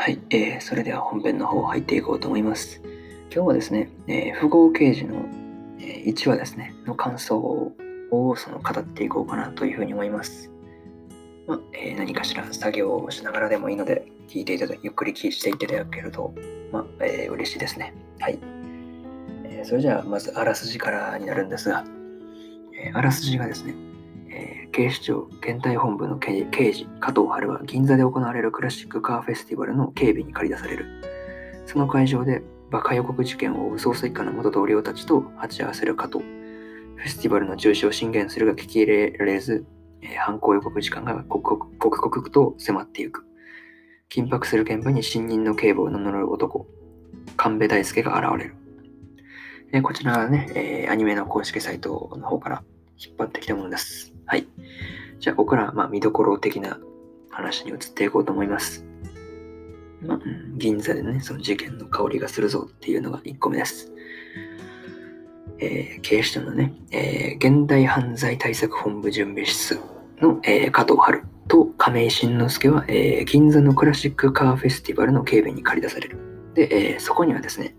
はい、えーそれでは本編の方入っていこうと思います。今日はですね、えー、富豪刑事の、え1話ですね、の感想をその語っていこうかなというふうに思います。まあえー何かしら作業をしながらでもいいので、聞いていただゆっくり聞いていただけると、まあえー嬉しいですね。はい。えーそれじゃあ、まずあらすじからになるんですが、えーあらすじがですね、警視庁検体本部の刑刑事加藤春は銀座で行われるクラシックカーフェスティバルの警備に駆り出される。その会場で爆破予告事件を追う捜査一課の元同僚たちと鉢合わせる加藤フェスティバルの中止を進言するが聞き入れられず、えー犯行予告時間が刻々刻々と迫っていく。緊迫する現場に新任の警部を名乗る男神戸大輔が現れる。えこちらはね、えーアニメの公式サイトの方から引っ張ってきたものです。はい。じゃあ、ここから、まあ、見どころ的な話に移っていこうと思います。まあ、銀座でね、その事件の香りがするぞっていうのが1個目です。えー警視庁のね、えー現代犯罪対策本部準備室の、えー加藤春と亀井慎之介は、え銀座のクラシックカーフェスティバルの警備に駆り出される。で、えそこにはですね、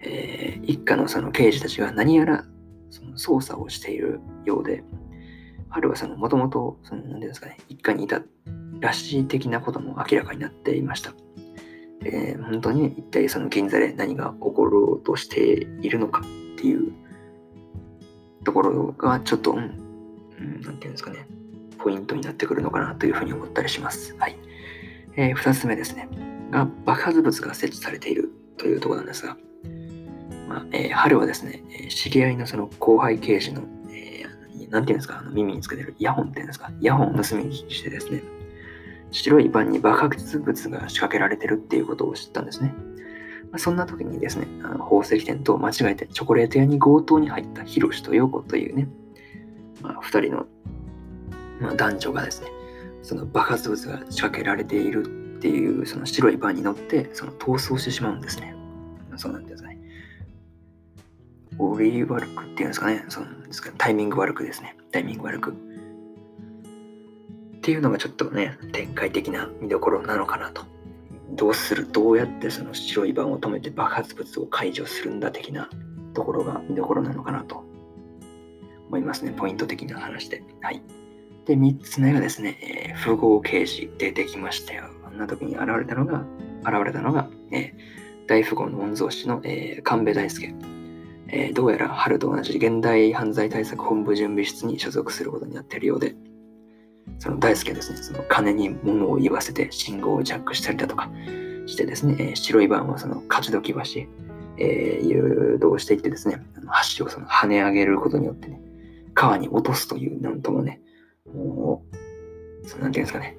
え一家のその刑事たちが何やらその捜査をしているようで、春はそのもともと、その、なんていうんですかね、一家にいたらしい的なことも明らかになっていました。えー本当に一体その銀座で何が起ころうとしているのかっていうところがちょっと、うん、んなんていうんですかね、ポイントになってくるのかなというふうに思ったりします。はい。えー二つ目ですね、が爆発物が設置されているというところなんですが、まあえー春はですね、知り合いのその後輩刑事の、なんていうんですか、あの耳につけてるイヤホンっていうんですか、イヤホンを盗みにしてですね、白いバンに爆発物が仕掛けられてるっていうことを知ったんですね。まあ、そんな時にですね、あの宝石店と間違えてチョコレート屋に強盗に入ったヒロシとヨコというね、まあ、二人の、まあ、男女がですね、その爆発物が仕掛けられているっていうその白いバンに乗ってその逃走してしまうんですね。そうなんですね。折り悪くっていうんですかね。そうなんですかタイミング悪くですね。タイミング悪く。っていうのがちょっとね、展開的な見どころなのかなと。どうする、どうやってその白い板を止めて爆発物を解除するんだ的なところが見どころなのかなと思いますね。ポイント的な話で。はい。で、3つ目がですね、えー富豪刑事出てきましたよ。あんな時に現れたのが、現れたのが、えー大富豪の御曹司の、えー神戸大輔。えーどうやら春と同じ現代犯罪対策本部準備室に所属することになっているようで、その大輔はですね、その金に物を言わせて信号をジャックしたりだとかしてですね、えー白いバンはその勝どき橋、えー誘導していってですね、あの橋をその跳ね上げることによってね、川に落とすという、なんともね、もう、そなんていうんですかね、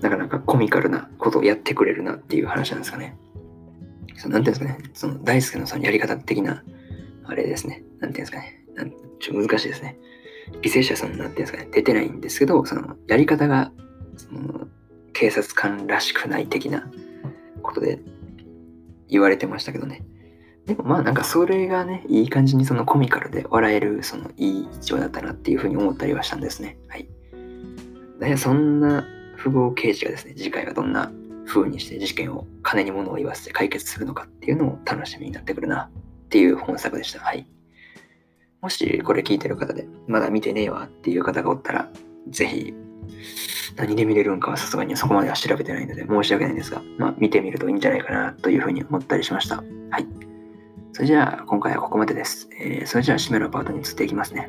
なかなかコミカルなことをやってくれるなっていう話なんですかね。そのなんていうんですかね、その大輔のそのやり方的な、あれですね、なんていうんですかね、なんちょっと難しいですね。犠牲者さんなんていうんですかね、出てないんですけど、そのやり方が、その警察官らしくない的なことで言われてましたけどね。でもまあなんかそれがね、いい感じにそのコミカルで笑える、そのいい一話だったなっていうふうに思ったりはしたんですね。はい。でそんな富豪刑事がですね、次回はどんな風にして事件を金に物を言わせて解決するのかっていうのも楽しみになってくるなっていう本作でした。はい。もしこれ聞いてる方で、まだ見てねえわっていう方がおったら、ぜひ、何で見れるんかはさすがにそこまでは調べてないので申し訳ないんですが、まあ見てみるといいんじゃないかなというふうに思ったりしました。はい。それじゃあ今回はここまでです。えーそれじゃあ締めのパートに移っていきますね。